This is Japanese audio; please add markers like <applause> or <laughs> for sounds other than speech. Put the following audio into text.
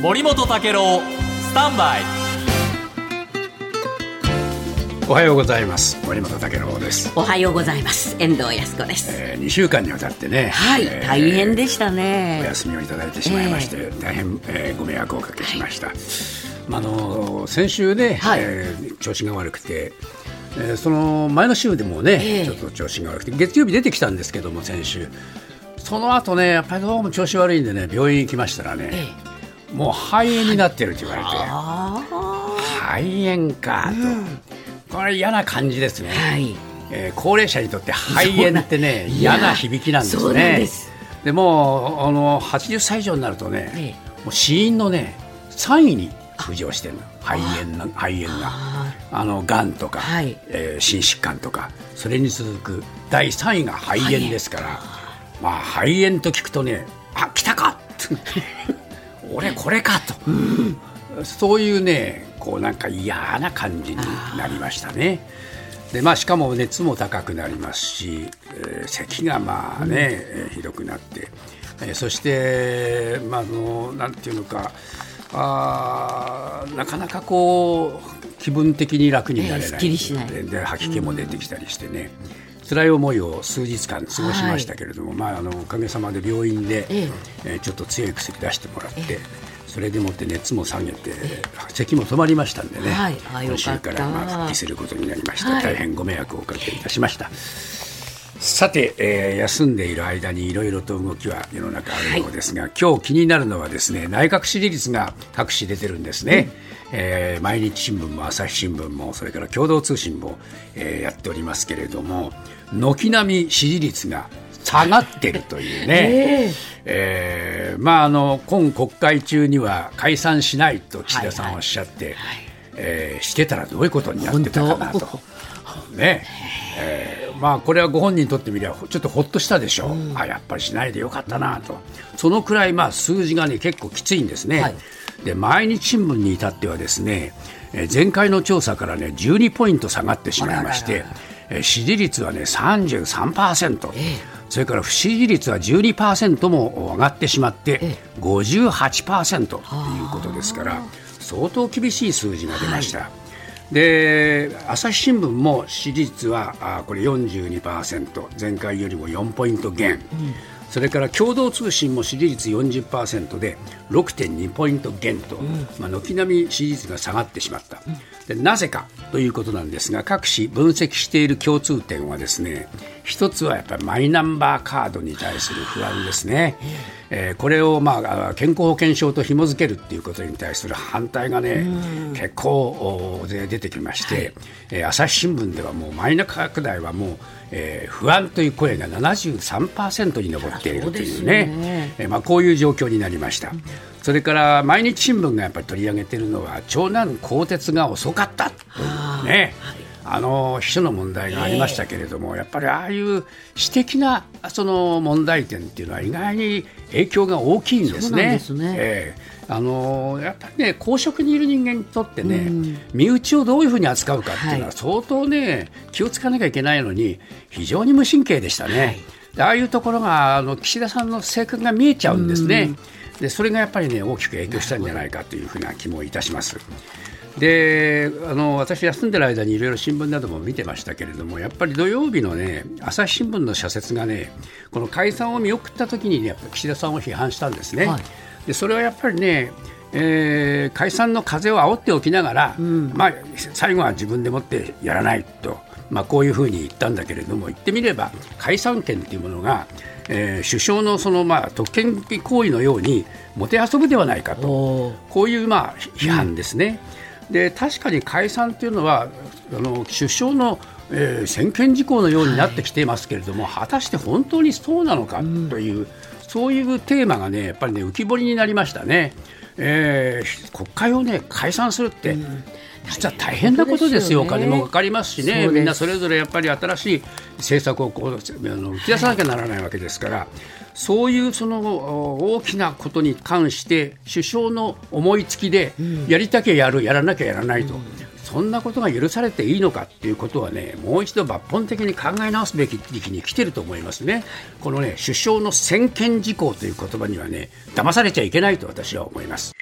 森本武郎スタンバイ。おはようございます。森本武郎です、おはようございます。遠藤康子です。えー、2週間にわたってねはい、えー大変でしたおね休みをいただいてしまいまして、大変、えーご迷惑をおかけしました、まあ、あの先週ね、はい。えー調子が悪くて、えーその前の週でもね、ええ。ちょっと調子が悪くて月曜日出てきたんですけども先週。その後ねやっぱりどうも調子悪いんでね病院行きましたらね、えもう肺炎になってるって言われて、あ肺炎かと、これ嫌な感じですね、あはい。えー高齢者にとって肺炎ってね嫌な響きなんですね。でもうあの80歳以上になるとね、えもう死因のね3位に浮上してるの。肺炎の肺炎が。ああのがんとか、はい。えー心疾患とかそれに続く第3位が肺炎ですから、まあ肺炎と聞くとねあ来たか俺 <laughs> これかと、そういうねこうなんか嫌な感じになりましたね。でまあ、しかも熱も高くなりますし、えー咳がまあね、えーひどくなって、えーそして、まあ、あのなんていうのかあーなかなかこう気分的に楽になれない、えーでで吐き気も出てきたりしてね、辛い思いを数日間過ごしましたけれども、まあ、あのおかげさまで病院で、ええ。ーちょっと強い薬出してもらって、それでもって熱も下げて、咳も止まりましたんでね、はい。今週からまあ復帰することになりました、はい。大変ご迷惑をおかけいたしました。さて、えー休んでいる間にいろいろと動きは世の中あるようですが、今日気になるのはですね内閣支持率が各紙出てるんですね、えー毎日新聞も朝日新聞もそれから共同通信も、えーやっておりますけれども軒並み支持率が下がってるというね、<laughs> えーまあ、あの今国会中には解散しないと岸田さんおっしゃって、えーしてたらどういうことになってたかなと。ね。えーまあ、これはご本人にとってみればちょっとほっとしたでしょう、あやっぱりしないでよかったなと、そのくらいまあ数字が、ね、結構きついんですね、はい。で毎日新聞に至ってはですね、えー前回の調査から、ね、12ポイント下がってしまいまして、えー支持率は、ね、33%。それから不支持率は12%も上がってしまって58%ということですから相当厳しい数字が出ました。で朝日新聞も支持率はあこれ42%前回よりも4ポイント減、それから共同通信も支持率40%で6.2ポイント減と、まあ、軒並み支持率が下がってしまった、でなぜかということなんですが各紙分析している共通点はですね一つはやっぱりマイナンバーカードに対する不安ですね。えーこれを、まあ、あ健康保険証と紐付けるっていうことに対する反対がね、結構大勢出てきまして、えー朝日新聞ではもうマイナ拡大はもう、えー不安という声が73%に上っているというね、えーまあ、こういう状況になりました。それから毎日新聞がやっぱり取り上げているのは長男更迭が遅かったというね。あの秘書の問題がありましたけれども、やっぱりああいう私的なその問題点っていうのは意外に影響が大きいんですね。ですね。ええ。あのやっぱりね公職にいる人間にとってね、身内をどういうふうに扱うかっていうのははい。相当ね気をつかなきゃいけないのに非常に無神経でしたね。でああいうところがあの岸田さんの性格が見えちゃうんですね。でそれがやっぱりね大きく影響したんじゃないかというふうな気もいたします。であの私、休んでる間にいろいろ新聞なども見てましたけれども、やっぱり土曜日のね朝日新聞の社説がね、この解散を見送った時にね、やっぱ岸田さんを批判したんですね。はいでそれはやっぱりね、えー解散の風を煽っておきながら、まあ、最後は自分でもってやらないと、まあ、こういうふうに言ったんだけれども、言ってみれば、解散権というものが、えー首相のその、まあ、特権行為のように、もてあそぶではないかと。こういうまあ批判ですね。で確かに解散というのはあの首相の、えー専権事項のようになってきていますけれども、果たして本当にそうなのかという、そういうテーマがねやっぱりね浮き彫りになりましたね。えー国会をね解散するって、実は大変なことですよ、お金もかかりますしね、みんなそれぞれやっぱり新しい政策をこうあの打ち出さなきゃならないわけですから、そういうそのお大きなことに関して、首相の思いつきで、やりたきゃやる、やらなきゃやらないと。そんなことが許されていいのかっていうことはねもう一度抜本的に考え直すべき時期に来てると思いますね。このね首相の専権事項という言葉にはね騙されちゃいけないと私は思います